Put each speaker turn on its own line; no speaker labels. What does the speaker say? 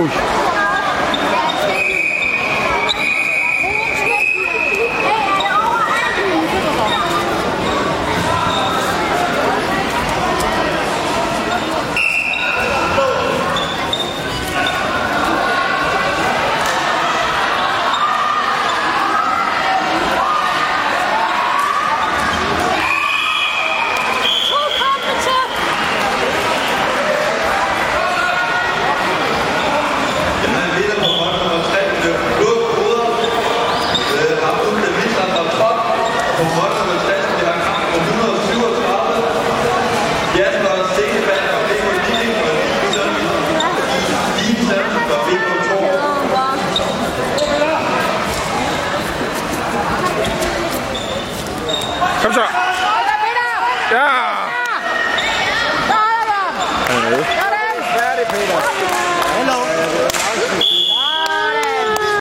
Hoje.
Kom så. Ja. Han